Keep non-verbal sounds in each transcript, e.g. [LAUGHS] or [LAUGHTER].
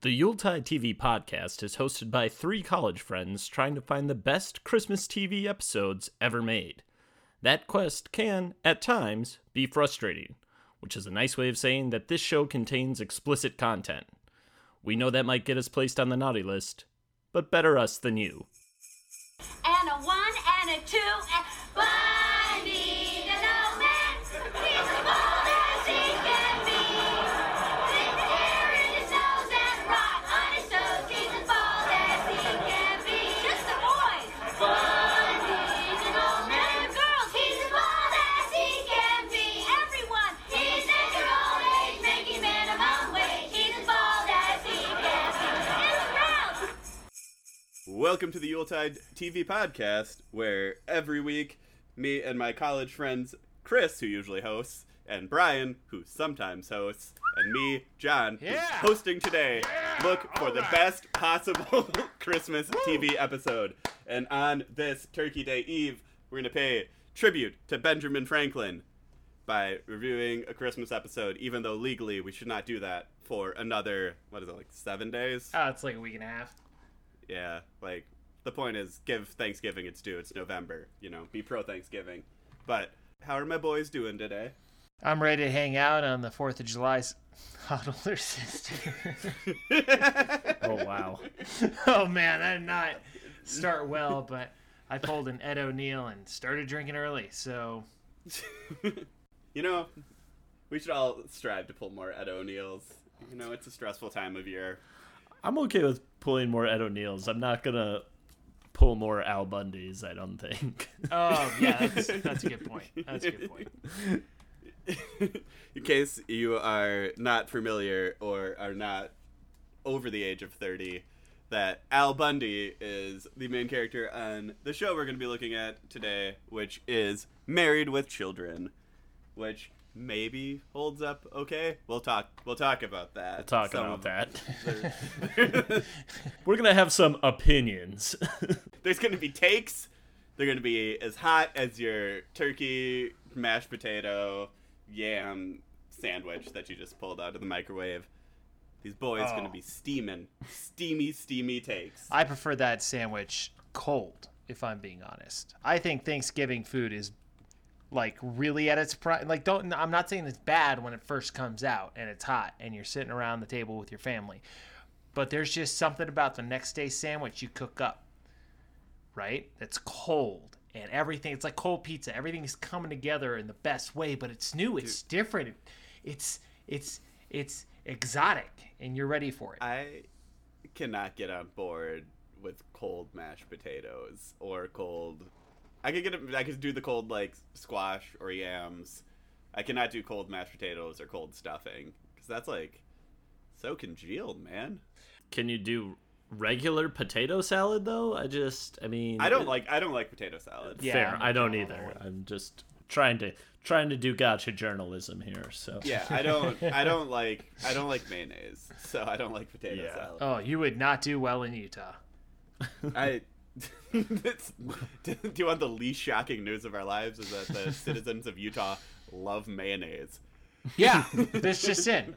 The Yuletide TV podcast is hosted by three college friends trying to find the best Christmas TV episodes ever made. That quest can, at times, be frustrating, which is a nice way of saying that this show contains explicit content. We know that might get us placed on the naughty list, but better us than you. and a one and a two and Welcome to the Yuletide TV podcast, where every week, me and my college friends, Chris, who usually hosts, and Brian, who sometimes hosts, and me, Jon, who's Yeah. hosting today, look for the best possible [LAUGHS] Christmas TV episode. And on this Turkey Day Eve, we're going to pay tribute to Benjamin Franklin by reviewing a Christmas episode, even though legally we should not do that for another, what is it, like seven days? Oh, it's like a week and a half. Yeah, like the point is give Thanksgiving its due. It's November, you know, be pro Thanksgiving. But how are my boys doing today? I'm ready to hang out on the 4th of July [LAUGHS] hot older sister. [LAUGHS] Oh, wow. [LAUGHS] oh, man, I did not start well, but I pulled an Ed O'Neill and started drinking early, so you know, we should all strive to pull more Ed O'Neills. You know, it's a stressful time of year. I'm okay with pulling more Ed O'Neills. I'm not gonna pull more Al Bundys, I don't think. [LAUGHS] Oh, yeah, that's, that's a good point. That's a good point. [LAUGHS] In case you are not familiar or are not over the age of 30, that Al Bundy is the main character on the show we're going to be looking at today, which is Married with Children, which maybe holds up okay. We'll talk we'll talk about that. Talk Some about that. [LAUGHS] We're gonna have some opinions. [LAUGHS] There's going to be takes. They're going to be as hot as your turkey, mashed potato, yam sandwich that you just pulled out of the microwave. These boys going to Oh. be steaming, steamy, steamy takes. I prefer that sandwich cold, if I'm being honest. I think Thanksgiving food is like really at its prime. Like, don't. I'm not saying it's bad when it first comes out and it's hot and you're sitting around the table with your family, but there's just something about the next day sandwich you cook up, right? That's cold and everything. It's like cold pizza. Everything is coming together in the best way, but it's new. It's different. It's it's it's exotic, and you're ready for it. I cannot get on board with cold mashed potatoes or cold. I could get. A, I could do the cold like squash or yams. I cannot do cold mashed potatoes or cold stuffing because that's like so congealed, man. Can you do regular potato salad though? I just, I mean, I don't like. I don't like potato salad. Yeah, Fair. I'm don't either. I'm just trying to trying to do gotcha journalism here. So Yeah, I don't. I don't like. I don't like mayonnaise, so I don't like potato Yeah. salad. Oh, you would not do well in Utah. I. [LAUGHS] it's, [LAUGHS] do you want the least shocking news of our lives? Is that the [LAUGHS] citizens of Utah love mayonnaise? Yeah, that's just in.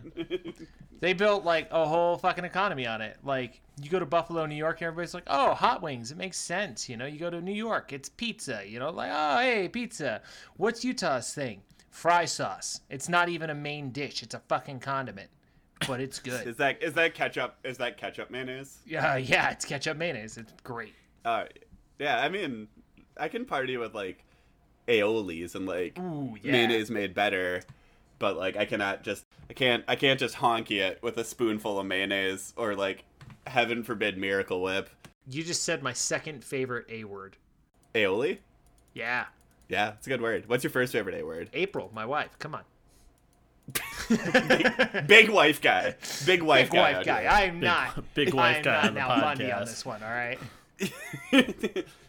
They built like a whole fucking economy on it. Like you go to Buffalo, New York, and everybody's like, "Oh, hot wings." It makes sense, you know. You go to New York, it's pizza. You know, like, "Oh, hey, pizza." What's Utah's thing? Fry sauce. It's not even a main dish. It's a fucking condiment, but it's good. Is that is that ketchup? Is that ketchup mayonnaise? Yeah, yeah. It's ketchup mayonnaise. It's great. Uh, yeah. I mean, I can party with like aiolis and like Ooh, yeah. mayonnaise made better, but like I cannot just I can't I can't just honky it with a spoonful of mayonnaise or like heaven forbid Miracle Whip You just said my second favorite A word. aioli. Yeah, Yeah, it's a good word. What's your first favorite A word? April, my wife. Come on. [LAUGHS] Big wife guy. Big wife Big guy. wife guy. I am not. big I wife am guy not on the now Bundy on this one. All right.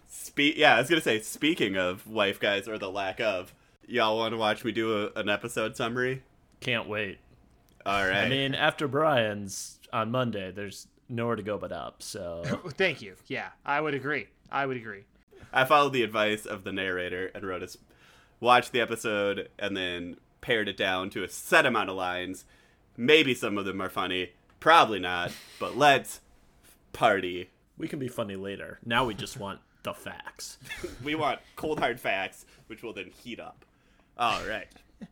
Spe- yeah, I was gonna say. Speaking of wife guys or the lack of, y'all want to watch me do a, an episode summary? can't wait. All right. I mean, after Brian's on Monday, there's nowhere to go but up. So [LAUGHS] oh, Thank you. Yeah, I would agree. I would agree. I followed the advice of the narrator and wrote us watched the episode and then pared it down to a set amount of lines. Maybe some of them are funny, Probably not, but let's party. We can be funny later. Now we just want the facts. [LAUGHS] We want cold hard facts, which will then heat up. All right. [LAUGHS]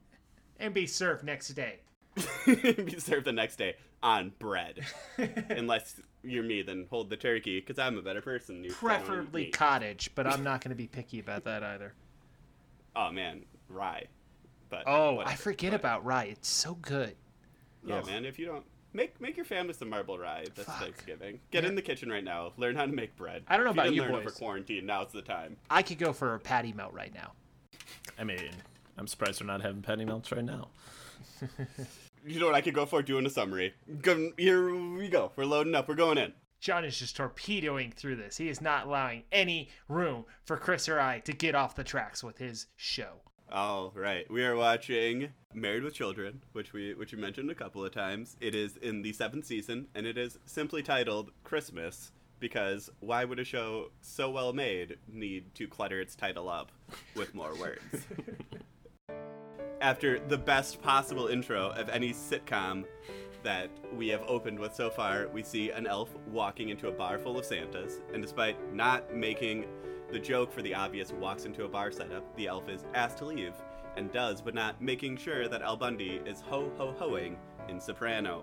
And be served next day. [LAUGHS] be served the next day on bread. Unless you're me, then hold the turkey, because I'm a better person. You- I don't eat Preferably cottage, but I'm not going to be picky about that either. Oh man, rye. But Oh, I forget But, about rye. It's so good. Yeah, Ugh. man. If you don't make make your family some marble rye this Fuck. Thanksgiving. Get Yeah. in the kitchen right now. Learn how to make bread. I don't know If about didn't you learn boys. over quarantine. Now's the time. I could go for a patty melt right now. I mean, I'm surprised we're not having patty melts right now. [LAUGHS] You know what I could go for? Doing a summary. Go, here we go. We're loading up. We're going in. John is just torpedoing through this. He is not allowing any room for Chris or I to get off the tracks with his show. All right, we are watching Married with Children, which we which we mentioned a couple of times. It is in the seventh season, and it is simply titled Christmas because why would a show so well made need to clutter its title up with more words? [LAUGHS] After the best possible intro of any sitcom that we have opened with so far, we see an elf walking into a bar full of Santas, and despite not making the joke for the obvious walks into a bar setup, the elf is asked to leave, and does, but not making sure that Al Bundy is ho ho hoing in soprano.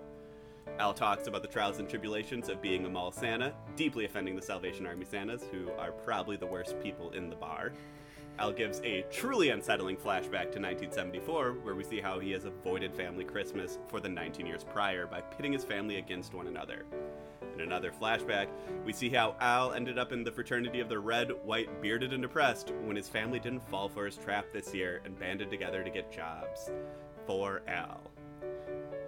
Al talks about the trials and tribulations of being a mall Santa, deeply offending the Salvation Army Santas, who are probably the worst people in the bar. Al gives a truly unsettling flashback to 1974, where we see how he has avoided family Christmas for the 19 years prior by pitting his family against one another. In another flashback, we see how Al ended up in the fraternity of the red, white, bearded, and depressed when his family didn't fall for his trap this year and banded together to get jobs. For Al.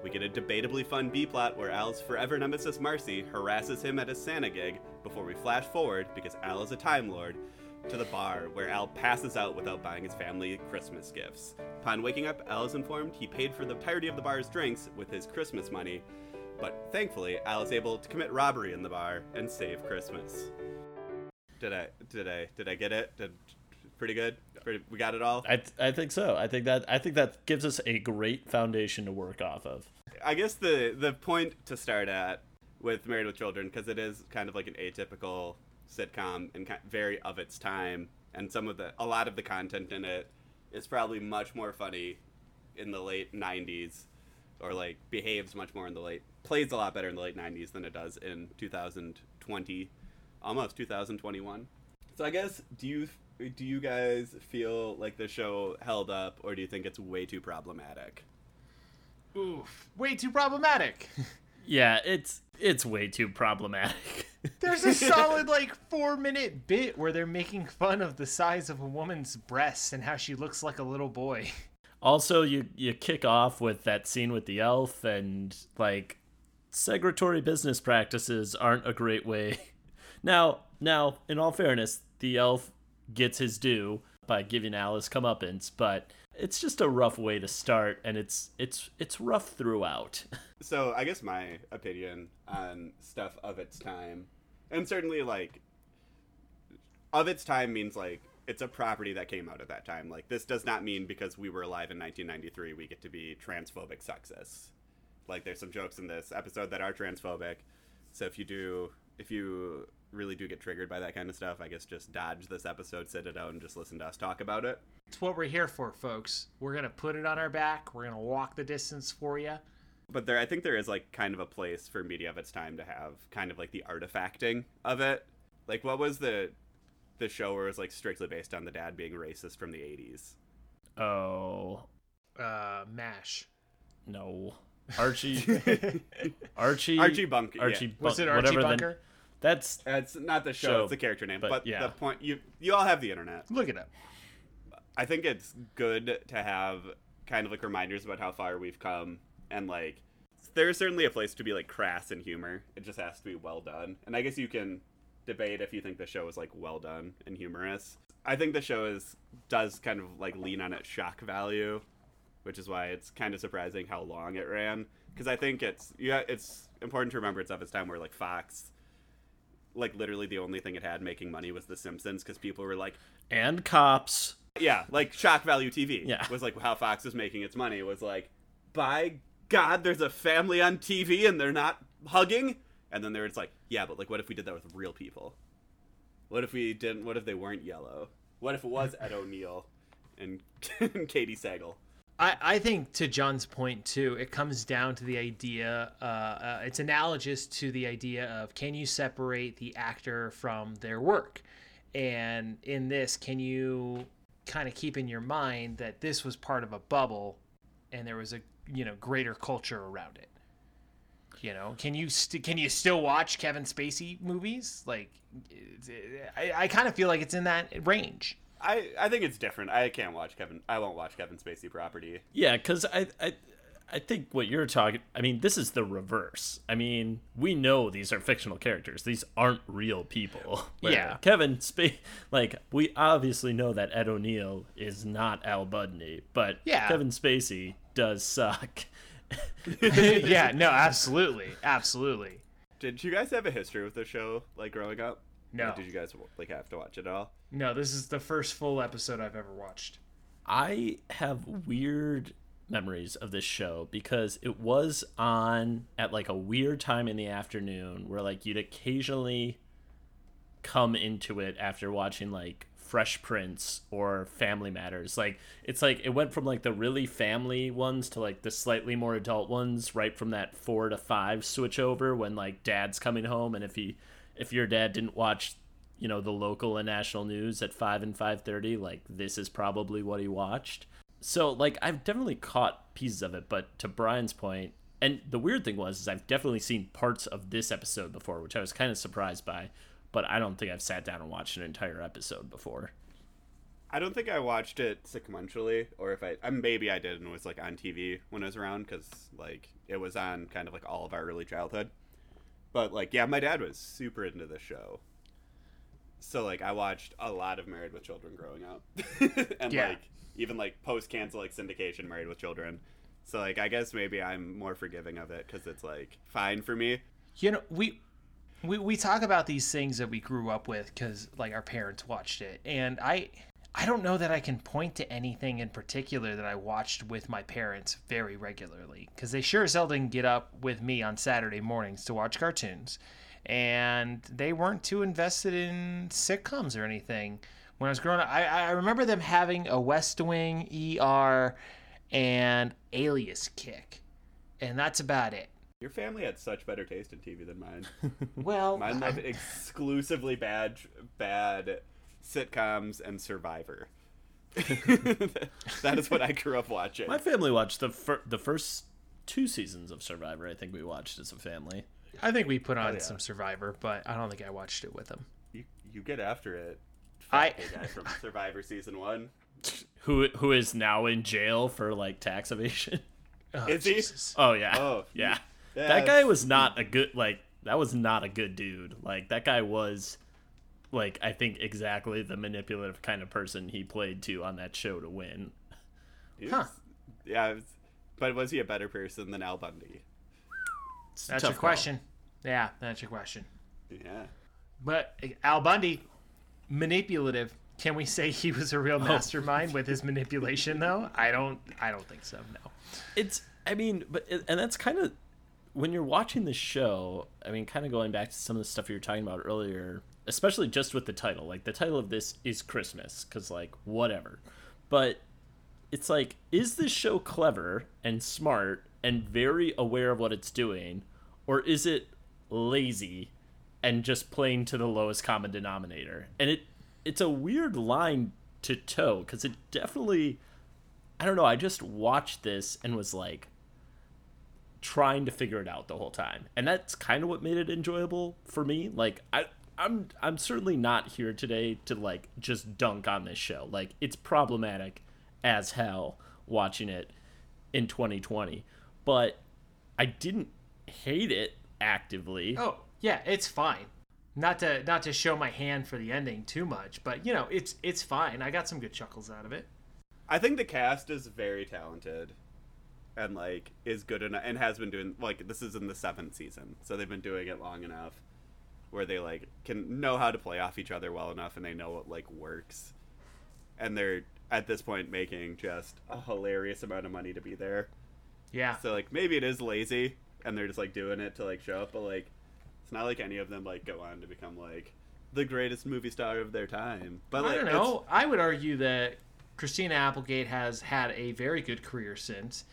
We get a debatably fun B plot where Al's forever nemesis Marcy harasses him at a Santa gig before we flash forward, because Al is a Time Lord, to the bar where Al passes out without buying his family Christmas gifts. Upon waking up, Al is informed he paid for the entirety of the bar's drinks with his Christmas money, but thankfully, Al is able to commit robbery in the bar and save Christmas. Did I? Did I? Did I get it? Did, pretty good. Pretty, we got it all. I, I think so. I think that I think that gives us a great foundation to work off of. I guess the the point to start at with Married with Children because it is kind of like an atypical sitcom and ki- very of its time, and some of the a lot of the content in it is probably much more funny in the late '90s, or like behaves much more in the late plays a lot better in the late '90s than it does in 2020, almost 2021. So I guess do you do you guys feel like the show held up, or do you think it's way too problematic? Oof. Way too problematic. [LAUGHS] Yeah, it's it's way too problematic. [LAUGHS] There's a solid like four minute bit where they're making fun of the size of a woman's breasts and how she looks like a little boy. also, you you kick off with that scene with the elf and like segregatory business practices aren't a great way. [LAUGHS] Now, now, in all fairness, the elf gets his due by giving Al his comeuppance, but it's just a rough way to start, and it's it's it's rough throughout. [LAUGHS] so I guess my opinion on stuff of its time, and certainly like of its time means like it's a property that came out at that time. Like this does not mean because we were alive in 1993 we get to be transphobic sexists. Like there's some jokes in this episode that are transphobic. So if you do, if you really do get triggered by that kind of stuff, I guess just dodge this episode, sit it out, and just listen to us talk about it. It's what we're here for, folks. We're gonna put it on our back. We're gonna walk the distance for you. but there i think there is like kind of a place for media of its time to have kind of like the artifacting of it like what was the the show where it was like strictly based on the dad being racist from the 80s oh Uh, mash. no, [LAUGHS] Archie, Archie, archie bunk Archie, yeah. Was it Archie whatever the- Bunker? that's uh, not the show, Show, it's the character name but but, yeah. the point you you all have the internet Look it up. i think it's good to have kind of like reminders about how far we've come and like there's certainly a place to be like crass and humor it just has to be well done and i guess you can debate if you think the show is like well done and humorous i think the show is does kind of like lean on its shock value which is why it's kind of surprising how long it ran because i think it's yeah it's important to remember it's of its time where like fox like literally the only thing it had making money was the simpsons because people were like and cops. yeah, like shock value TV. Yeah. was like how Fox was making its money. Was like, by God, there's a family on TV and they're not hugging, and then there it's like, yeah, but like, what if we did that with real people? What if we didn't? What if they weren't yellow? What if it was Ed O'Neill and, and [LAUGHS] Katey Sagal? I, I think to Jon's point too, it comes down to the idea. Uh, uh, it's analogous to the idea of can you separate the actor from their work, and in this, can you kind of keep in your mind that this was part of a bubble, and there was a you know greater culture around it. You know, can you st- can you still watch Kevin Spacey movies? Like, I, I kind of feel like it's in that range. I I think it's different. I can't watch Kevin. I won't watch Kevin Spacey property. Yeah, because I, I, I think what you're talking. I mean, this is the reverse. I mean, we know these are fictional characters. These aren't real people. [LAUGHS] Yeah. Kevin Spacey. Like we obviously know that Ed O'Neill is not Al Bundy, but Yeah. Kevin Spacey does suck. [LAUGHS] yeah, no, absolutely, absolutely. Did you guys have a history with the show, like growing up? No. Like, did you guys like have to watch it at all? No, this is the first full episode I've ever watched. I have weird memories of this show because it was on at like a weird time in the afternoon where like you'd occasionally come into it after watching like Fresh Prince or Family Matters. Like it's like it went from like the really family ones to like the slightly more adult ones right from that 4 to 5 switch over when like dad's coming home and if he if your dad didn't watch you know the local and national news at 5 and 5:30 like this is probably what he watched. So like I've definitely caught pieces of it but to Brian's point and the weird thing was is I've definitely seen parts of this episode before which I was kind of surprised by but I don't think I've sat down and watched an entire episode before. I don't think I watched it sequentially, or if I, I maybe I did and it was like on TV when I was around because like it was on kind of like all of our early childhood. But like, yeah, my dad was super into the show, so like I watched a lot of Married with Children growing up, [LAUGHS] and Yeah. like even like post cancel like syndication Married with Children. So like I guess maybe I'm more forgiving of it because it's like fine for me. You know, we we we talk about these things that we grew up with because like our parents watched it, and I I don't know that I can point to anything in particular that I watched with my parents very regularly because they sure as hell didn't get up with me on Saturday mornings to watch cartoons, and they weren't too invested in sitcoms or anything. When I was growing up, I, I remember them having a West Wing, ER, and Alias Kick, and that's about it. Your family had such better taste in TV than mine. [LAUGHS] Well, Mine had exclusively bad, bad sitcoms and Survivor. [LAUGHS] that is what I grew up watching. My family watched the fir- the first two seasons of Survivor. I think we watched as a family. I think we put on oh, yeah. some Survivor, but I don't think I watched it with them. You, you get after it. I guy from Survivor season one. [LAUGHS] Who who is now in jail for like tax evasion? [LAUGHS] oh, Is he? Oh yeah. Oh, yeah. yeah, That guy was not a good like that was not a good dude. Like that guy was like I think exactly the manipulative kind of person he played to on that show to win. He Huh. Yeah, was- but was he a better person than Al Bundy? It's a That's tough your call. question. Yeah, that's your question. Yeah. But uh, Al Bundy, manipulative. Can we say he was a real mastermind with his manipulation, though? I don't. I don't think so. No. It's I mean, but and that's kind of when you're watching the show. I mean, kind of going back to some of the stuff you were talking about earlier, especially just with the title. Like the title of this is Christmas, because like whatever. But it's like, is this show clever and smart and very aware of what it's doing, or is it lazy and just playing to the lowest common denominator? And it it's a weird line to toe because it definitely I don't know. I just watched this and was like trying to figure it out the whole time, and that's kind of what made it enjoyable for me. Like I, I'm, I'm certainly not here today to like just dunk on this show. Like it's problematic as hell watching it in 2020, but I didn't hate it actively. Oh yeah, it's fine. Not to not to show my hand for the ending too much, but you know, it's it's fine. I got some good chuckles out of it. I think the cast is very talented and like is good enough and has been doing like this is in the seventh season. So they've been doing it long enough where they like can know how to play off each other well enough and they know what like works. And they're at this point making just a hilarious amount of money to be there. Yeah. So like maybe it is lazy, and they're just like doing it to like show up, but like it's not like any of them like go on to become like the greatest movie star of their time. But I don't know. I would argue that Christina Applegate has had a very good career since,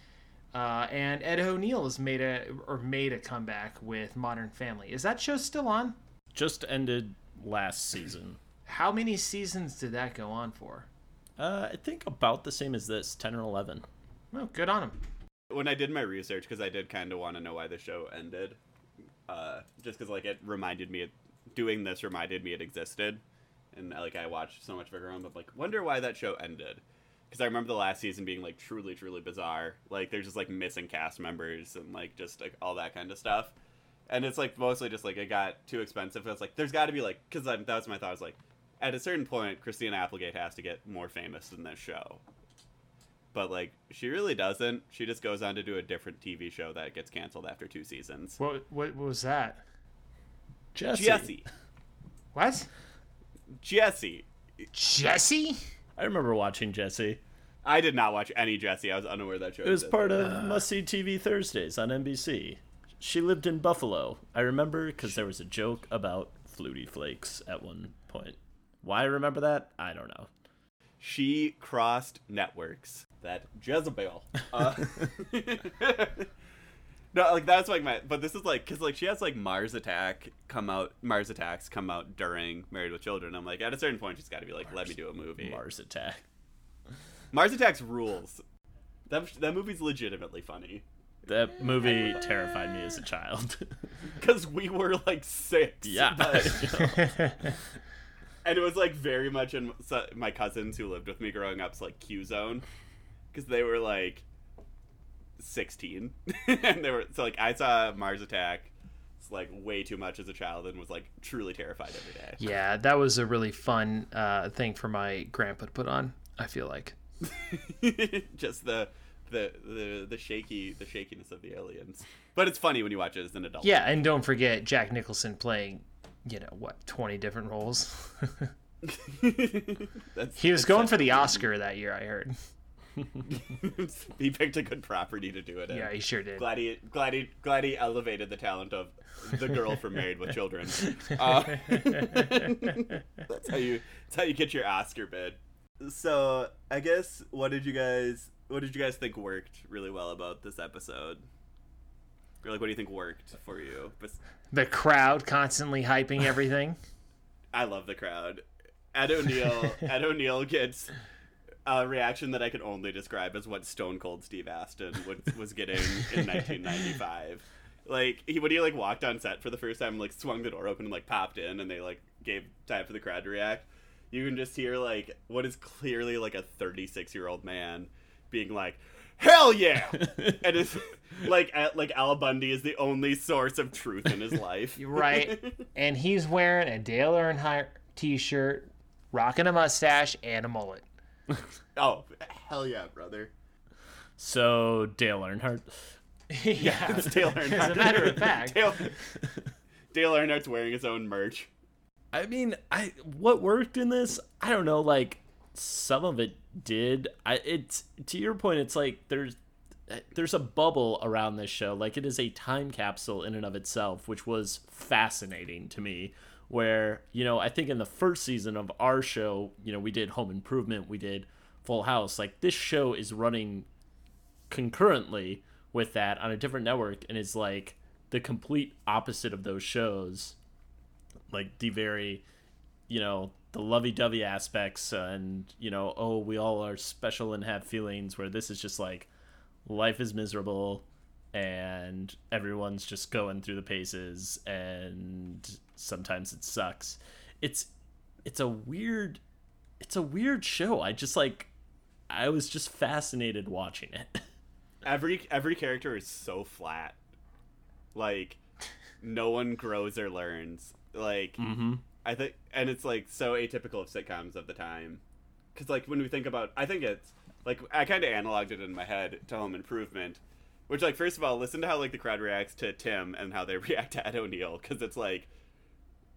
uh, and Ed O'Neill has made a or made a comeback with Modern Family. Is that show still on? Just ended last season. How many seasons did that go on for? Uh, I think about the same as this, ten or eleven. Well, good on him. when I did my research, because I did kind of want to know why the show ended, uh, just because like it reminded me, doing this reminded me it existed, and like I watched so much of it growing up, like wonder why that show ended, because I remember the last season being like truly, truly bizarre. Like there's just like missing cast members and like just like all that kind of stuff, and it's like mostly just like it got too expensive. I was like, there's got to be like, because that was my thought. I was like, at a certain point, Christina Applegate has to get more famous than this show but like she really doesn't. She just goes on to do a different TV show that gets canceled after two seasons. What what, what was that? Jesse. Jesse, What? Jesse. Jesse? I remember watching Jesse. I did not watch any Jesse. I was unaware that show. It was part of [SIGHS] Must See TV Thursdays on NBC. She lived in Buffalo. I remember because there was a joke about Flutie Flakes at one point. Why I remember that? I don't know. She crossed networks. That Jezebel. Uh, [LAUGHS] no, like that's like my. But this is like because like she has like Mars Attack come out. Mars Attacks come out during Married with Children. I'm like at a certain point she's got to be like, let me do a movie. Mars Attack. Mars Attacks rules. That that movie's legitimately funny. That movie terrified me as a child. [LAUGHS] because we were like six. yeah. But- [LAUGHS] [LAUGHS] and it was like very much in so, my cousins who lived with me growing up's like Q zone because they were like 16 and they were so like I saw Mars Attack it's like way too much as a child and was like truly terrified every day. Yeah, that was a really fun uh, thing for my grandpa to put on. I feel like. Just the the the the shaky the shakiness of the aliens. But it's funny when you watch it as an adult. Yeah, and don't forget Jack Nicholson playing, you know, what, 20 different roles? [LAUGHS] [LAUGHS] He was going for the Oscar that year, I heard. [LAUGHS] he picked a good property to do it in. Yeah, he sure did. glad he glad he glad he elevated the talent of the girl from Married with Children. Uh, that's how you that's how you get your Oscar bid. So I guess what did you guys what did you guys think worked really well about this episode? Or like what do you think worked for you? The crowd constantly hyping [LAUGHS] everything. I love the crowd. Ed O'Neill [LAUGHS] Ed O'Neill gets a reaction that I can only describe as what Stone Cold Steve Austin was, was getting in [LAUGHS] 1995. Like he when he like walked on set for the first time, like swung the door open and like popped in, and they like gave time for the crowd to react. You can just hear like what is clearly like a 36 year old man being like, "Hell yeah!" [LAUGHS] and it's like at, like Al Bundy is the only source of truth in his [LAUGHS] life. right. And he's wearing a Dale Earnhardt t shirt, rocking a mustache, and a mullet. [LAUGHS] oh hell yeah, brother! So Dale Earnhardt. yeah. It's Dale Earnhardt. As a matter of fact. Dale, Dale Earnhardt's wearing his own merch. I mean, I what worked in this? I don't know. Like some of it did. I it's to your point. It's like there's there's a bubble around this show. Like it is a time capsule in and of itself, which was fascinating to me. Where you know, I think in the first season of our show, you know, we did Home Improvement, we did Full House. Like this show is running concurrently with that on a different network, and is like the complete opposite of those shows like the very you know the lovey-dovey aspects and you know oh we all are special and have feelings where this is just like life is miserable and everyone's just going through the paces and sometimes it sucks it's it's a weird it's a weird show i just like i was just fascinated watching it [LAUGHS] Every every character is so flat. Like no one grows or learns. Like mm-hmm. I think, and it's like so atypical of sitcoms of the time. Because like when we think about, I think it's like I kind of analoged it in my head to Home Improvement, which like first of all, listen to how like the crowd reacts to Tim and how they [LAUGHS] react to Ed O'Neill, because it's like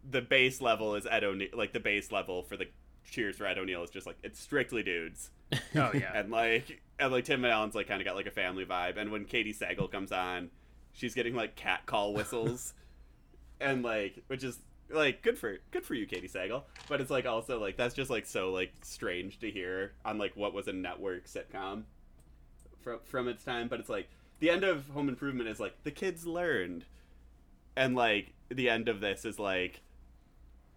the base level is Ed O'Neill, like the base level for the cheers for Ed O'Neill is just like it's strictly dudes, [LAUGHS] Oh, yeah. and like and like Tim and Allen's like kind of got like a family vibe, and when Katey Sagal comes on. she's getting like cat call whistles, [LAUGHS] and like which is like good for good for you, Katey Sagal. But it's like also like that's just like so like strange to hear on like what was a network sitcom from from its time. But it's like the end of Home Improvement is like the kids learned, and like the end of this is like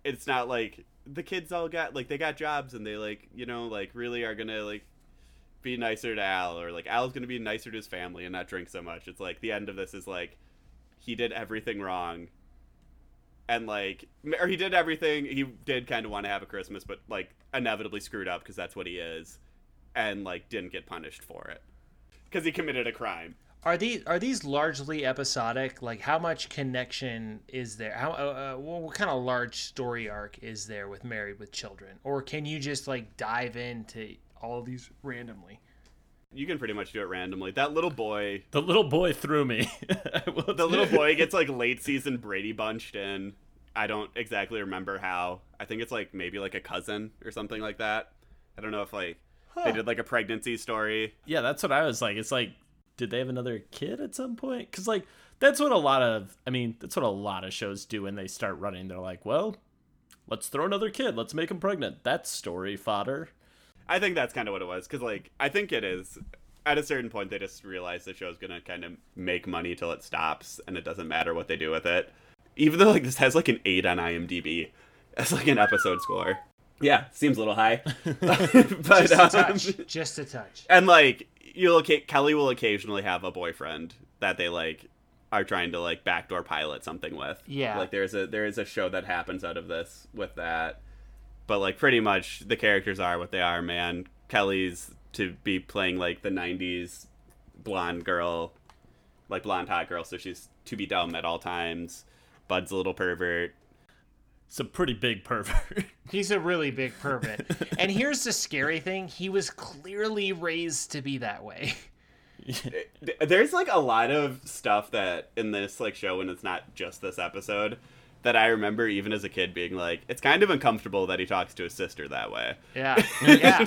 it's not like the kids all got like they got jobs and they like you know like really are gonna like be nicer to Al or like Al's gonna be nicer to his family and not drink so much. It's like the end of this is like he did everything wrong and like or he did everything he did kind of want to have a christmas but like inevitably screwed up because that's what he is and like didn't get punished for it because he committed a crime Are these are these largely episodic? Like, how much connection is there? How uh, uh, what kind of large story arc is there with Married with Children? Or can you just like dive into all of these randomly? You can pretty much do it randomly that little boy The little boy threw me. [LAUGHS] the little boy gets like late season brady bunched in i don't exactly remember how i think it's like maybe like a cousin or something like that i don't know if like they did like a pregnancy story Yeah, that's what I was like. It's like, did they have another kid at some point? Because like that's what a lot of, I mean, that's what a lot of shows do when they start running. They're like, well, let's throw another kid. Let's make him pregnant. That's story fodder. I think that's kind of what it was because, like, I think it is. At a certain point, they just realize the show's gonna kind of make money till it stops, and it doesn't matter what they do with it. Even though like this has like an eight on IMDb as like an episode score. Yeah, seems a little high, [LAUGHS] [LAUGHS] but Just a um, touch. just a touch. and like you'll Kelly will occasionally have a boyfriend that they like are trying to like backdoor pilot something with. Yeah. Like there's a there is a show that happens out of this with that. But like pretty much the characters are what they are, man. Kelly's to be playing like the 90s blonde girl, like blonde hot girl, so she's to be dumb at all times. Bud's a little pervert. It's a pretty big pervert. [LAUGHS] He's a really big pervert. and here's the scary thing: he was clearly raised to be that way. [LAUGHS] There's like a lot of stuff that in this like show and it's not just this episode that I remember even as a kid being like it's kind of uncomfortable that he talks to his sister that way. Yeah, [LAUGHS] yeah.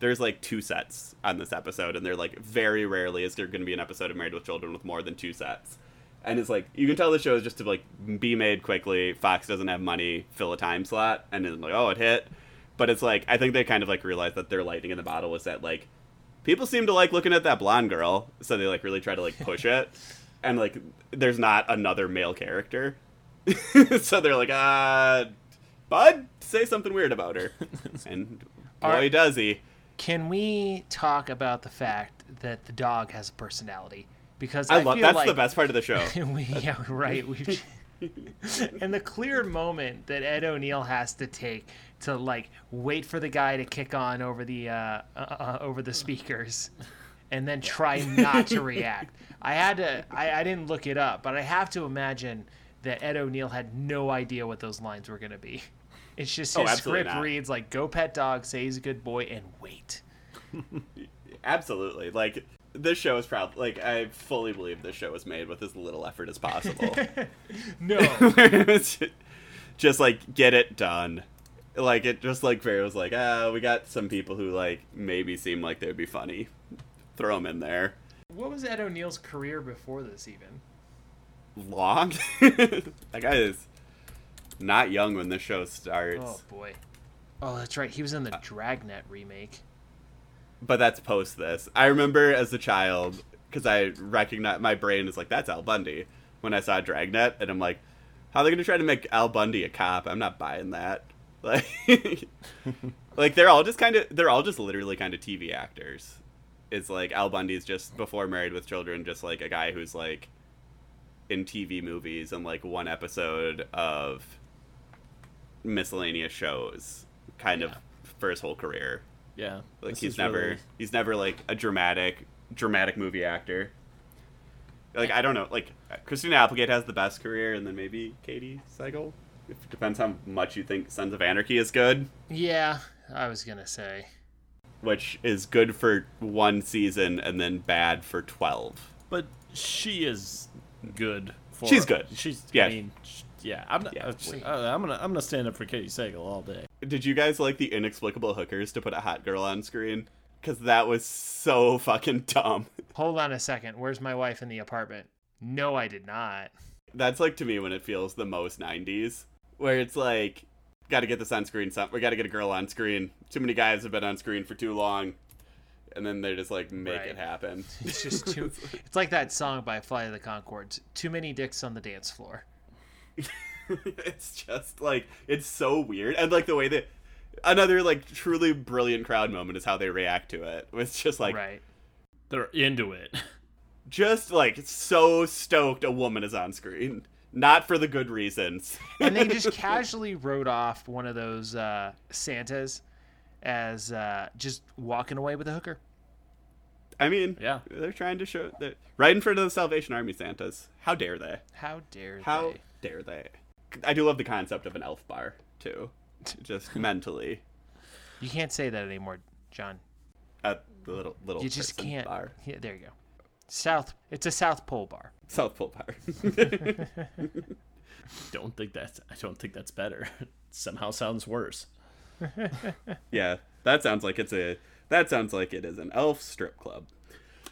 There's like two sets on this episode and they're like very rarely is there going to be an episode of Married with Children with more than two sets. And it's like you can tell the show is just to like be made quickly. Fox doesn't have money, fill a time slot, and then like oh it hit. But it's like I think they kind of like realized that their lightning in the bottle was that like people seem to like looking at that blonde girl, so they like really try to like push it, and like there's not another male character, [LAUGHS] so they're like, uh, Bud, say something weird about her, [LAUGHS] and boy Are- does he. Can we talk about the fact that the dog has a personality? Because I, I, love feel that's like the best part of the show. [LAUGHS] we, yeah, right. We and the clear moment that Ed O'Neill has to take to like wait for the guy to kick on over the uh, uh, uh, over the speakers, and then try not to react. I had to. I, I didn't look it up, but I have to imagine that Ed O'Neill had no idea what those lines were going to be. It's just Oh, his absolutely script not. reads like "Go pet dog, say he's a good boy, and wait." [LAUGHS] Absolutely, like this show is probably like I fully believe this show was made with as little effort as possible. [LAUGHS] No, It's [LAUGHS] just like get it done. Like it just like very was like ah we got some people who like maybe seem like they would be funny. Throw them in there. what was Ed O'Neill's career before this even? Long. [LAUGHS] that guy is not young when this show starts. Oh boy. Oh, that's right. He was in the uh, Dragnet remake. But that's post this. I remember as a child because I recognize my brain is like that's Al Bundy when I saw Dragnet and I'm like, how are they gonna try to make Al Bundy a cop? I'm not buying that. [LAUGHS] Like, like they're all just kind of they're all just literally kind of TV actors. It's like Al Bundy's just before Married with Children, just like a guy who's like in TV movies and like one episode of miscellaneous shows, kind of for his whole career. yeah. Like he's never really- he's never like a dramatic dramatic movie actor. Like I don't know, like Christina Applegate has the best career, and then maybe Katey Sagal. It depends how much you think Sons of Anarchy is good, Yeah, I was gonna say. which is good for one season and then bad for twelve. But she is good. For, She's good. She's Yeah. I mean, sh- yeah. I'm not, Yeah. uh, I'm gonna I'm gonna stand up for Katey Sagal all day. Did you guys like the inexplicable hookers to put a hot girl on screen? Because that was so fucking dumb. [LAUGHS] Hold on a second. Where's my wife in the apartment? No, I did not. That's like to me when it feels the most 90s, where it's like, got to get this on screen. Some we got to get a girl on screen. Too many guys have been on screen for too long, and then they just like make Right. it happen. [LAUGHS] It's just too. [LAUGHS] it's like that song by Flight of the Conchords. Too many dicks on the dance floor. [LAUGHS] it's just like it's so weird, and like the way that another like truly brilliant crowd moment is how they react to it. It's just like right. They're into it. just like so stoked a woman is on screen, not for the good reasons. And they just casually wrote off one of those uh, Santas as uh, just walking away with a hooker. I mean, Yeah. they're trying to show that right in front of the Salvation Army Santas. How dare they? How dare How they? dare they? I do love the concept of an elf bar too, just [LAUGHS] mentally You can't say that anymore, Jon. at the little little You just can't. bar, Yeah, there you go. South. It's a South Pole bar. South Pole bar. [LAUGHS] [LAUGHS] Don't think that's. I don't think that's better. Somehow sounds worse. Yeah, that sounds like it's a. That sounds like it is an elf strip club.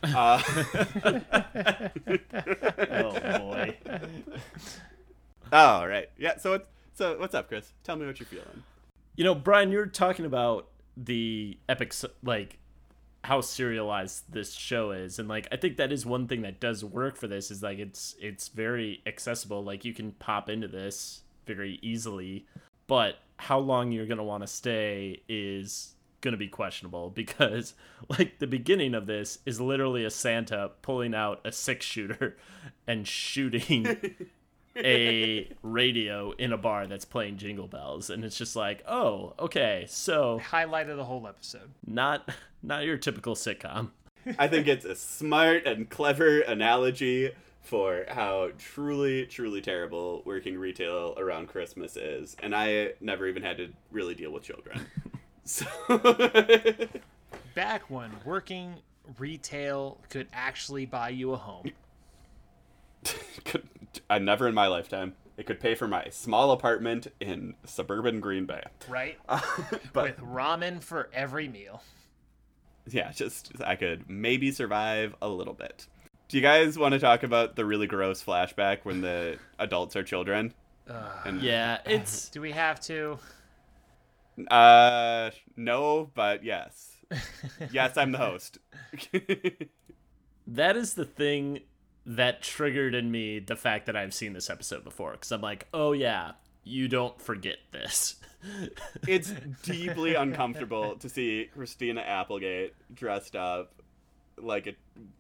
Uh, [LAUGHS] Oh boy. oh right, yeah. So it's so what's up, Chris? Tell me what you're feeling. You know, Brian, you're talking about the epic, like how serialized this show is, and like I think that is one thing that does work for this is like it's it's very accessible. Like you can pop into this very easily, but how long you're gonna want to stay is gonna be questionable [LAUGHS] because like the beginning of this is literally a Santa pulling out a six shooter [LAUGHS] and shooting [LAUGHS] a radio in a bar that's playing jingle bells and it's just like oh okay so Highlight of the whole episode. not not your typical sitcom I think it's a smart and clever analogy for how truly, truly terrible working retail around Christmas is. And I never even had to really deal with children. [LAUGHS] So Back when working retail could actually buy you a home. [LAUGHS] could, I never in my lifetime it could pay for my small apartment in suburban Green Bay. Right? [LAUGHS] But With ramen for every meal. yeah, just I could maybe survive a little bit. Do you guys want to talk about the really gross flashback when the adults are children? And yeah [SIGHS] it's Do we have to? Uh, no, but yes. [LAUGHS] yes, I'm the host. that is the thing that triggered in me the fact that i've seen this episode before because i'm like oh yeah you don't forget this it's deeply [LAUGHS] uncomfortable to see Christina Applegate dressed up like a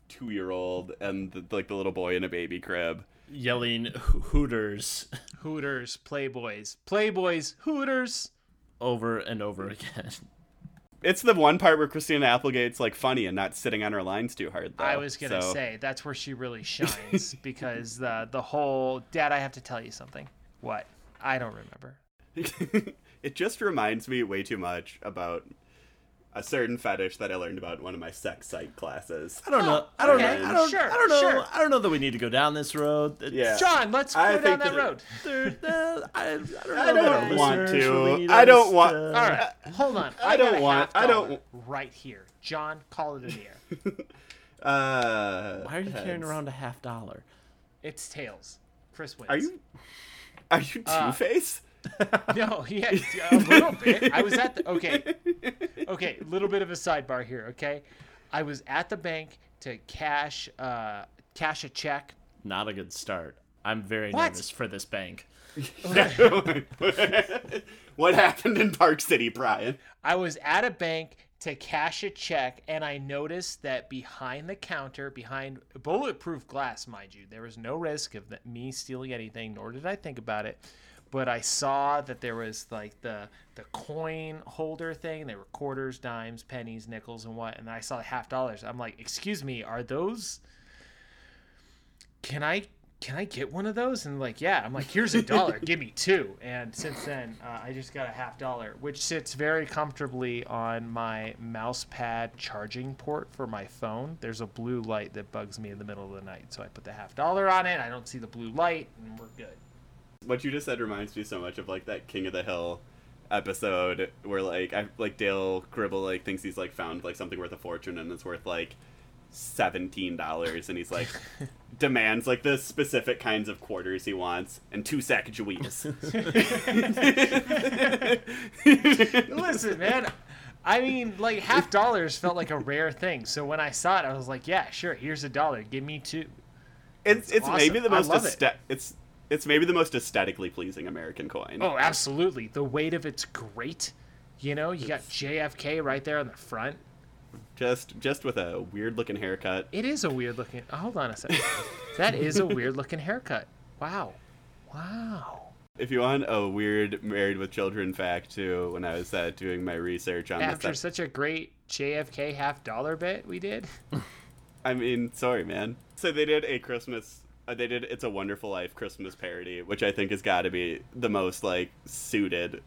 two-year-old and the, like the little boy in a baby crib. yelling hooters [LAUGHS] Hooters, Playboys, Playboys, Hooters. over and over again It's the one part where Christina Applegate's like funny and not sitting on her lines too hard. Though, I was gonna so- say that's where she really [LAUGHS] shines because the the whole Dad, I have to tell you something. What? I don't remember. [LAUGHS] it just reminds me way too much about a certain fetish that I learned about in one of my sex psych classes. i don't know i don't okay, know i don't, sure, I don't know sure. i don't know that we need to go down this road It's- Yeah. Jon, let's I go down that that- road. [LAUGHS] There, uh, I, I don't [LAUGHS] know I don't our want to. I don't want- to- All right, hold on. I got don't want- I don't- right here. Jon, call it in the air. Uh, why are you carrying around a half dollar It's tails. Chris wins. Are you? Are you Two Uh, Face? [LAUGHS] No, yeah, [LAUGHS] a little bit. I was at the okay, okay. A little bit of a sidebar here. Okay, I was at the bank to cash uh cash a check. not a good start i'm very What? nervous for this bank [LAUGHS] what happened in Park City, Brian? I was at a bank to cash a check, and I noticed that behind the counter, behind bulletproof glass, mind you, there was no risk of me stealing anything, nor did I think about it. But I saw that there was like the the coin holder thing. There were quarters, dimes, pennies, nickels, and what. And I saw the half dollars. I'm like, excuse me, are those? Can I can I get one of those? And like, yeah. I'm like, here's a dollar. [LAUGHS] Give me two. And since then, uh, I just got a half dollar, which sits very comfortably on my mouse pad charging port for my phone. There's a blue light that bugs me in the middle of the night, so I put the half dollar on it. I don't see the blue light, and we're good. What you just said reminds me so much of like that King of the Hill episode where like I like Dale Gribble like thinks he's like found like something worth a fortune and it's worth like seventeen dollars, and he's like [LAUGHS] demands like the specific kinds of quarters he wants and two sack Sacagaweas. [LAUGHS] Listen, man. I mean, like half dollars felt like a rare thing. So when I saw it, I was like, "Yeah, sure. Here's a dollar. Give me two. it's it's maybe awesome. the most love it. aesthet- it's it's maybe the most aesthetically pleasing American coin. Oh, absolutely. The weight of it's great. You know, you got JFK right there on the front. Just just with a weird looking haircut. It is a weird looking. hold on a second. [LAUGHS] that is a weird looking haircut. Wow. Wow. If you want a weird married with children fact too, when I was uh, doing my research on After this, such a great JFK half dollar bit we did. [LAUGHS] I mean, sorry, man. So they did a Christmas. Uh, they did "It's a Wonderful Life" Christmas parody, which I think has got to be the most like suited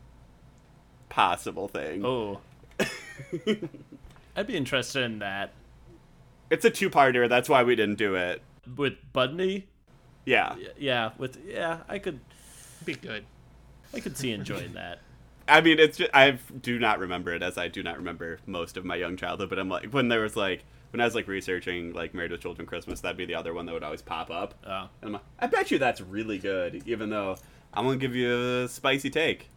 possible thing. Oh. [LAUGHS] I'd be interested in that It's a two-parter. That's why we didn't do it. with Budney. Yeah, Yeah, with yeah, I could Be good. I could see enjoying that. [LAUGHS] I mean, it's just, I do not remember it as I do not remember most of my young childhood. But I'm like, when there was like, when I was like researching like Married with Children Christmas, that'd be the other one that would always pop up. Oh. And I'm like, I bet you that's really good, even though I'm gonna give you a spicy take.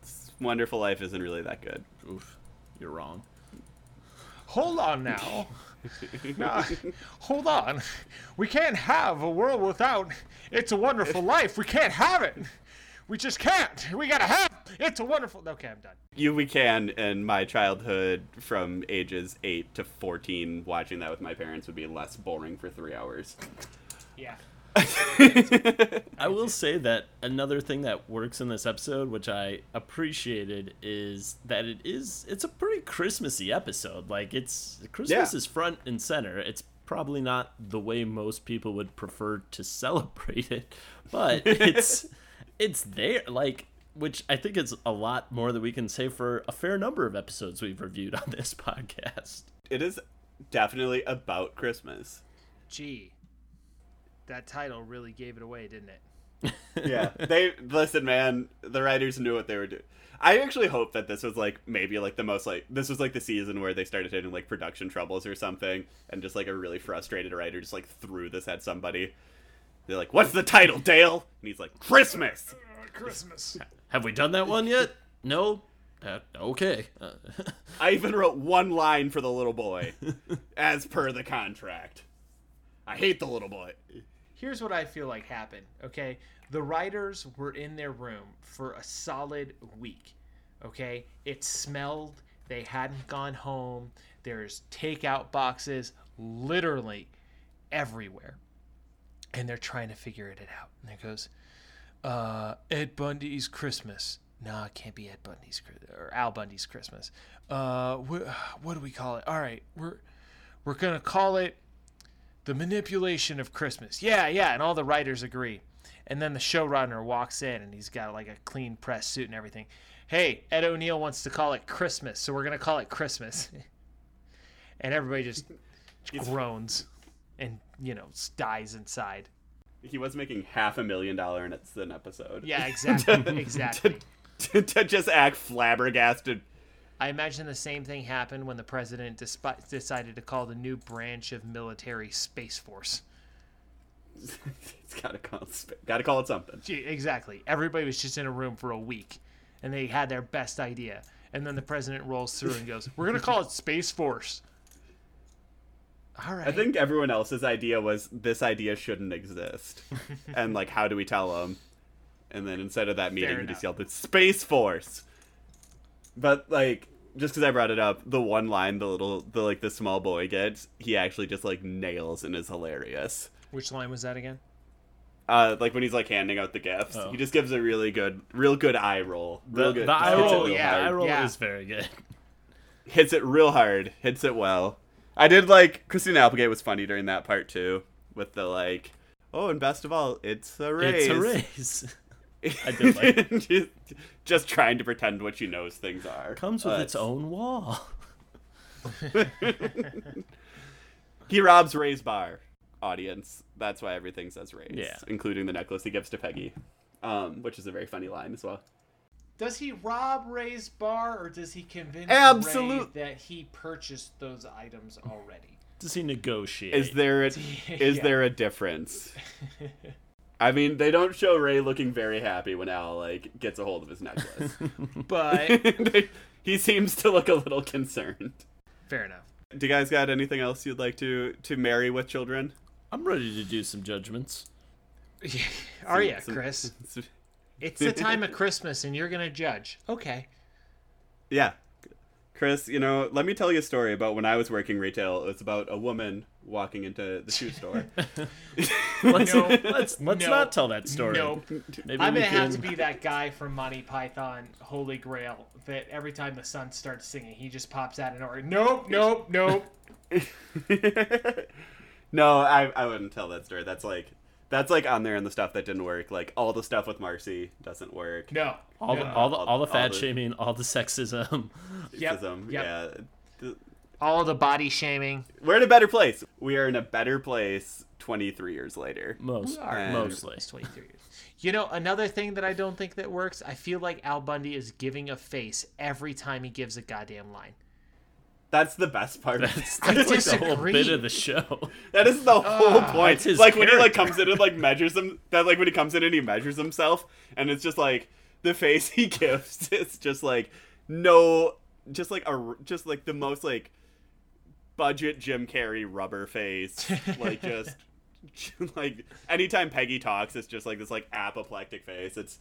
It's Wonderful Life isn't really that good. Oof. You're wrong. Hold on now. [LAUGHS] Now, hold on. We can't have a world without It's a Wonderful Life. We can't have it. We just can't. We gotta have It's a Wonderful. Okay, I'm done. You we can in my childhood from ages eight to fourteen, watching that with my parents would be less boring for three hours. Yeah. [LAUGHS] I will say that another thing that works in this episode, which I appreciated, is that it is it's a pretty Christmassy episode. Like it's Christmas Yeah. is front and center. It's probably not the way most people would prefer to [LAUGHS] celebrate it, but it's [LAUGHS] it's there. Like which I think is a lot more that we can say for a fair number of episodes we've reviewed on this [LAUGHS] podcast. It is definitely about Christmas. Gee. That title really gave it away, didn't it? [LAUGHS] yeah [LAUGHS] they listen man the writers knew what they were doing i actually hope that this was like maybe like the most like this was like the season where they started hitting like production troubles or something and just like a really frustrated writer just like threw this at somebody they're like what's the title dale and he's like christmas [LAUGHS] Christmas. Have we done that one yet? No. Uh, okay. Uh, [LAUGHS] i even wrote one line for the little boy as per the contract i hate the little boy Here's what I feel like happened, okay? The writers were in their room for a solid week, okay? It smelled, they hadn't gone home, there's takeout boxes literally everywhere. And they're trying to figure it out. And it goes, uh, Ed Bundy's Christmas. No, it can't be Ed Bundy's or Al Bundy's Christmas. Uh, wh- what do we call it? All right, we're we're gonna call it the manipulation of Christmas. Yeah, yeah, and all the writers agree. And then the showrunner walks in and he's got like a clean press suit and everything. Hey, Ed O'Neill wants to call it Christmas, so we're gonna call it Christmas. [LAUGHS] and everybody just groans and you know dies inside. he was making half a million dollar in it's an episode Yeah, [LAUGHS] exactly, exactly. to, to just act flabbergasted I imagine the same thing happened when the president despi- decided to call the new branch of military Space Force. [LAUGHS] it's gotta call it, gotta call it something exactly. Everybody was just in a room for a week, and they had their best idea. And then the president rolls through and goes, "We're gonna call it Space Force." All right. I think everyone else's idea was this idea shouldn't exist, [LAUGHS] and like, how do we tell them? And then instead of that meeting, Fair he just yelled, "It's Space Force." But like, just because I brought it up, the one line the little, the like, the small boy gets, he actually just like nails and is hilarious. Which line was that again? Uh, like when he's like handing out the gifts, Oh. he just gives a really good, real good eye roll. Real the, good. the eye roll, yeah, hard. eye roll Yeah. is very good. hits it real hard, hits it well. I did like Christina Applegate was funny during that part too, with the like, oh, and best of all, it's a raise. It's a raise. I did like [LAUGHS] just, just trying to pretend what she knows things are. Comes with Uh, its own wall. [LAUGHS] He robs Ray's bar audience. That's why everything says Ray's, Yeah. including the necklace he gives to Peggy, um, which is a very funny line as well. Does he rob Ray's bar, or does he convince Absolute- Ray that he purchased those items already? Does he negotiate? Is there a, [LAUGHS] is Yeah. there a difference? [LAUGHS] I mean, they don't show Ray looking very happy when Al like gets a hold of his necklace. [LAUGHS] But he seems to look a little concerned. fair enough. Do you guys got anything else you'd like to to marry with children? I'm ready to do some judgments. Are you, Some- Chris? some- It's the time of Christmas, and you're gonna judge. Okay. Yeah. Chris, you know, let me tell you a story about when I was working retail. It was about a woman walking into the shoe store. [LAUGHS] Let's No. let's, let's No. not tell that story. Nope. Maybe I'm gonna have to be that guy from Monty Python, Holy Grail, that every time the sun starts singing, he just pops out and or nope, nope, nope. [LAUGHS] no, I, I wouldn't tell that story. That's like that's like on there in the stuff that didn't work. Like all the stuff with Marcy doesn't work. No. all no. the all the all the all fat the- shaming, all the sexism. Yep, Racism, yep. Yeah. Th- all the body shaming. We're in a better place. We are in a better place 23 years later. Most are. mostly. It's 23 years. You know, another thing that I don't think that works, I feel like Al Bundy is giving a face every time he gives a goddamn line. That's the best part. That's, I [LAUGHS] that's like the whole bit of the show. that is the ah, whole point. That's his like when he like comes in and like measures him. That like when he comes in and he measures himself, and it's just like the face [LAUGHS] he gives. It's just like no, just like a just like the most like budget Jim Carrey rubber face. Like just [LAUGHS] like anytime Peggy talks, it's just like this like apoplectic face. It's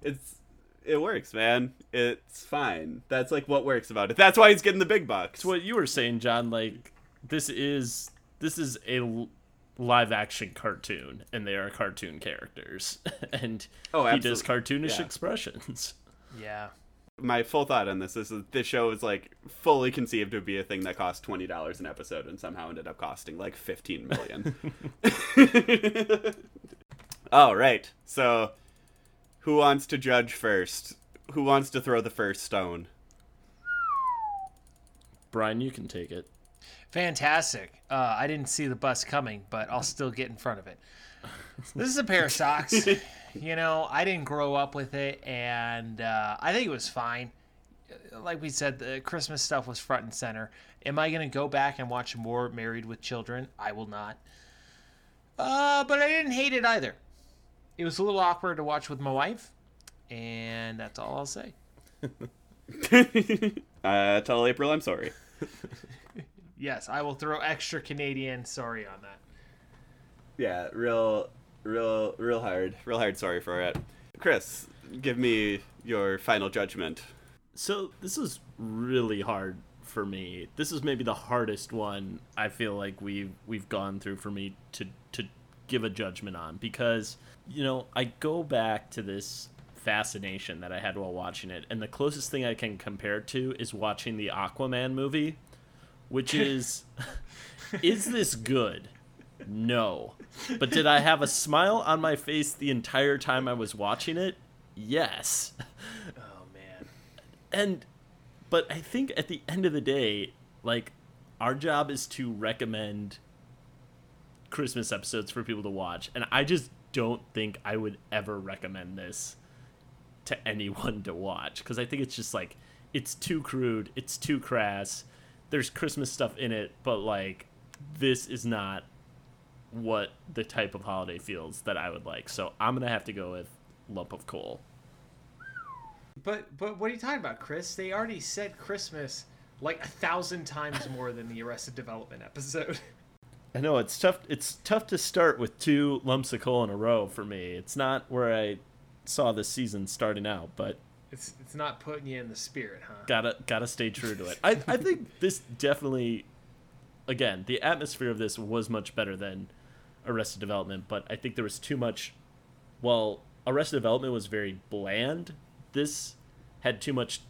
it's it works, man. It's fine. That's like what works about it. That's why he's getting the big bucks. It's what you were saying, Jon. Like this is this is a l- live action cartoon, and they are cartoon characters, [LAUGHS] and Oh, he does cartoonish yeah. expressions. [LAUGHS] Yeah. my full thought on this is that this show is like fully conceived to be a thing that cost twenty dollars an episode and somehow ended up costing like fifteen million. [LAUGHS] All right, so who wants to judge first? Who wants to throw the first stone? Brian, you can take it. Fantastic. Uh, I didn't see the bus coming, but I'll still get in front of it. [LAUGHS] This is a pair of socks. you know, I didn't grow up with it, and uh, I think it was fine. Like we said, the Christmas stuff was front and center. Am I going to go back and watch more Married with Children? I will not. Uh, but I didn't hate it either. It was a little awkward to watch with my wife, and that's all I'll say. [LAUGHS] uh, tell April I'm sorry. [LAUGHS] Yes, I will throw extra Canadian sorry on that. Yeah, real, real, real hard, real hard. Sorry for it, Chris. Give me your final judgment. So this is really hard for me. This is maybe the hardest one I feel like we've we've gone through for me to to give a judgment on because you know I go back to this fascination that I had while watching it, and the closest thing I can compare it to is watching the Aquaman movie, which [LAUGHS] is is this good? No. But did I have a smile on my face the entire time I was watching it? Yes. Oh, man. and but i think at the end of the day like our job is to recommend christmas episodes for people to watch and i just don't think i would ever recommend this to [LAUGHS] anyone to watch because i think it's just like it's too crude it's too crass there's christmas stuff in it but like this is not what the type of holiday feels that i would like so i'm gonna have to go with lump of coal But but what are you talking about, Chris? They already said Christmas like a thousand times more than the Arrested Development episode. [LAUGHS] I know it's tough. It's tough to start with two lumps of coal in a row for me. It's not where I saw this season starting out, but It's it's not putting you in the spirit, huh? gotta gotta stay true to it. I I think this definitely, again, the atmosphere of this was much better than Arrested Development, but I think there was too much. Well, Arrested Development was very bland. This had too much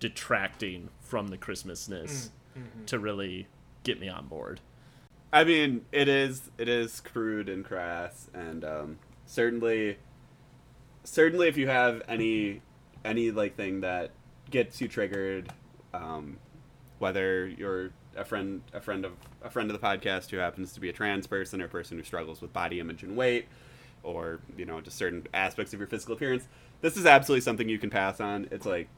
detracting from the Christmasness mm, mm-hmm. to really get me on board. I mean, it is it is crude and crass, and um, certainly, certainly, if you have any any like thing that gets you triggered, um, whether you're a friend a friend of a friend of the podcast who happens to be a trans person or a person who struggles with body image and weight, or you know just certain aspects of your physical appearance, this is absolutely something you can pass on. It's like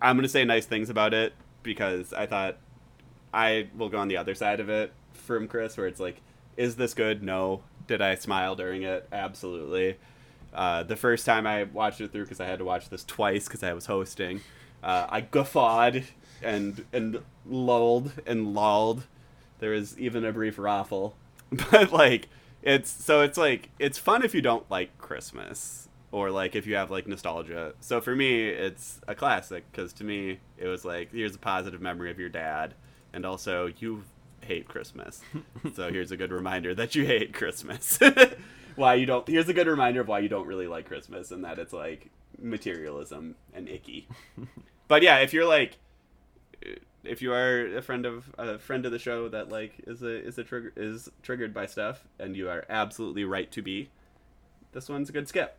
I'm gonna say nice things about it because I thought I will go on the other side of it. from Chris, where it's like, is this good? No. Did I smile during it? Absolutely. Uh, the first time I watched it through, because I had to watch this twice because I was hosting, uh, I guffawed and and lulled and lulled. There was even a brief raffle, [LAUGHS] but like it's so it's like it's fun if you don't like Christmas or like if you have like nostalgia. So for me, it's a classic because to me it was like here's a positive memory of your dad, and also you hate Christmas. [LAUGHS] so here's a good reminder that you hate Christmas. [LAUGHS] why you don't? Here's a good reminder of why you don't really like Christmas and that it's like materialism and icky. [LAUGHS] but yeah, if you're like if you are a friend of a friend of the show that like is a is a trigger is triggered by stuff and you are absolutely right to be this one's a good skip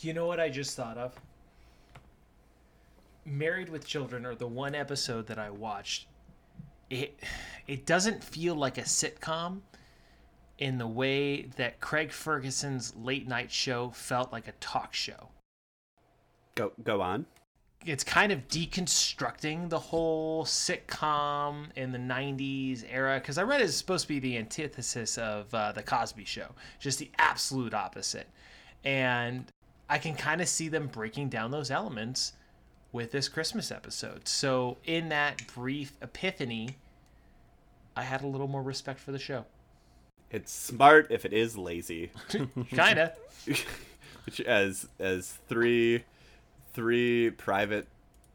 You know what I just thought of? Married with Children, or the one episode that I watched, it it doesn't feel like a sitcom in the way that Craig Ferguson's late night show felt like a talk show. go go on It's kind of deconstructing the whole sitcom in the 90s era because I read it's supposed to be the antithesis of uh, the Cosby Show, just the absolute opposite. And I can kind of see them breaking down those elements with this Christmas episode. So, in that brief epiphany, I had a little more respect for the show. it's smart if it is lazy kind of. which as as three three private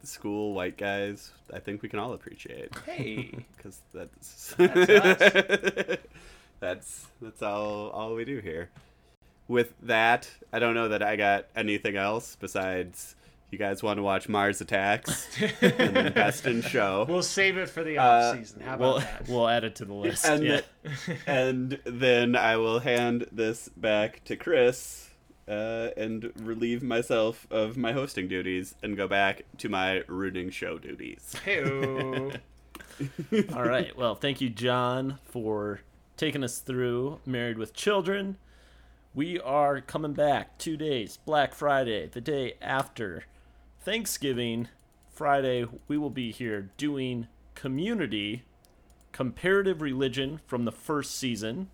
school white guys i think we can all appreciate Hey. [LAUGHS] because that's That's [LAUGHS] that's that's all all we do here. With that, I don't know that I got anything else besides you guys want to watch Mars Attacks [LAUGHS] and then Best in Show, We'll save it for the Uh, off season. How about We'll that? [LAUGHS] we'll add it to the list. and yeah. and then I will hand this back to Chris. Uh, and relieve myself of my hosting duties and go back to my rooting show duties. Hey-o. [LAUGHS] All right. Well, thank you, Jon, for taking us through Married with Children. We are coming back two days, Black Friday, the day after Thanksgiving. Friday, we will be here doing Community, Comparative Religion from the first season.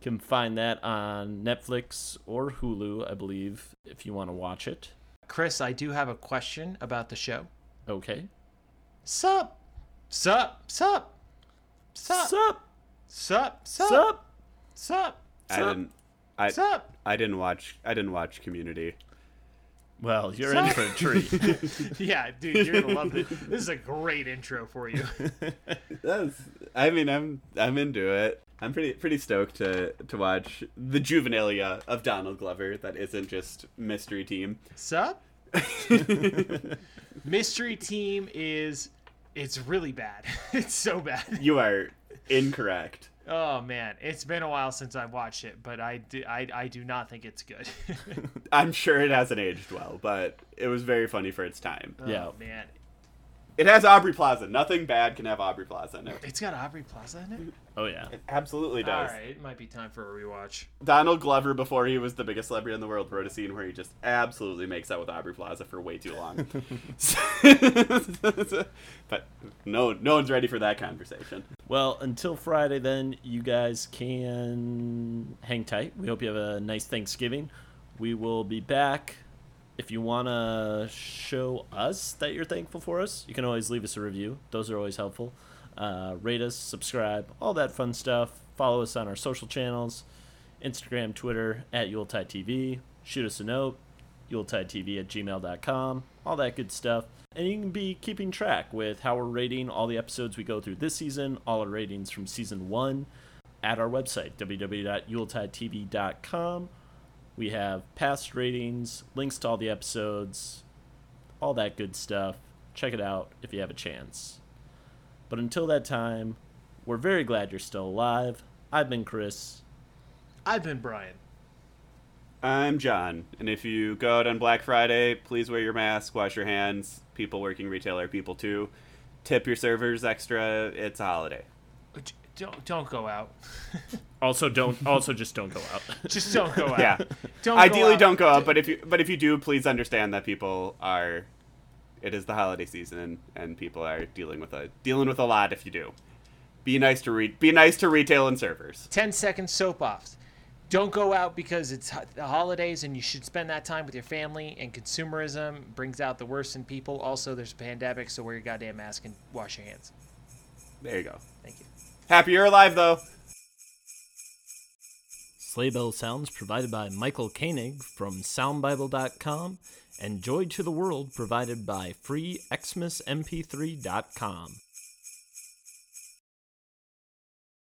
You can find that on Netflix or Hulu, I believe, if you want to watch it. Chris, I do have a question about the show. Okay. Sup? Sup? Sup? Sup? Sup? Sup? Sup? Sup? Sup? I didn't. I, Sup? I didn't watch. I didn't watch Community. Well, you're in for a treat. [LAUGHS] Yeah, dude, you're gonna love this. This is a great intro for you. [LAUGHS] That's. I mean, I'm. I'm into it. I'm pretty pretty stoked to to watch the juvenilia of Donald Glover. That isn't just Mystery Team. Sup? [LAUGHS] Mystery Team is it's really bad. It's so bad. You are incorrect. Oh man, it's been a while since I've watched it, but I do, I, I do not think it's good. [LAUGHS] I'm sure it hasn't aged well, but it was very funny for its time. Oh, yeah. Oh man, It has Aubrey Plaza. Nothing bad can have Aubrey Plaza in it. it's got Aubrey Plaza in it. Oh, yeah. It absolutely does. All right, it might be time for a rewatch. Donald Glover, before he was the biggest celebrity in the world, wrote a scene where he just absolutely makes out with Aubrey Plaza for way too long. [LAUGHS] but no, no one's ready for that conversation. Well, until Friday, then, you guys can hang tight. We hope you have a nice Thanksgiving. We will be back. If you want to show us that you're thankful for us, you can always leave us a review. Those are always helpful. Uh, rate us, subscribe, all that fun stuff. Follow us on our social channels Instagram, Twitter, at Yuletide TV. Shoot us a note, yuletidetv at gmail.com, all that good stuff. And you can be keeping track with how we're rating all the episodes we go through this season, all our ratings from season one at our website, www.yuletidetv.com. We have past ratings, links to all the episodes, all that good stuff. Check it out if you have a chance. But until that time, we're very glad you're still alive. I've been Chris. I've been Brian. I'm Jon, and if you go out on Black Friday, please wear your mask, wash your hands. People working retail are people too. Tip your servers extra. It's a holiday. Don't don't go out. [LAUGHS] Also, don't. Also, just don't go out. [LAUGHS] Just don't go out. Yeah. Don't Ideally, go out. don't go out. But if you but if you do, please understand that people are. It is the holiday season, and people are dealing with a dealing with a lot. If you do, Be nice to re- be nice to retail and servers. 10 second soap offs. Don't go out because it's the holidays and you should spend that time with your family. And consumerism brings out the worst in people. Also, there's a pandemic, so wear your goddamn mask and wash your hands. There you go. Thank you. Happy you're alive though. Sleigh Bell Sounds provided by Michael Koenig from SoundBible.com and Joy to the World provided by FreeXmasMP3.com.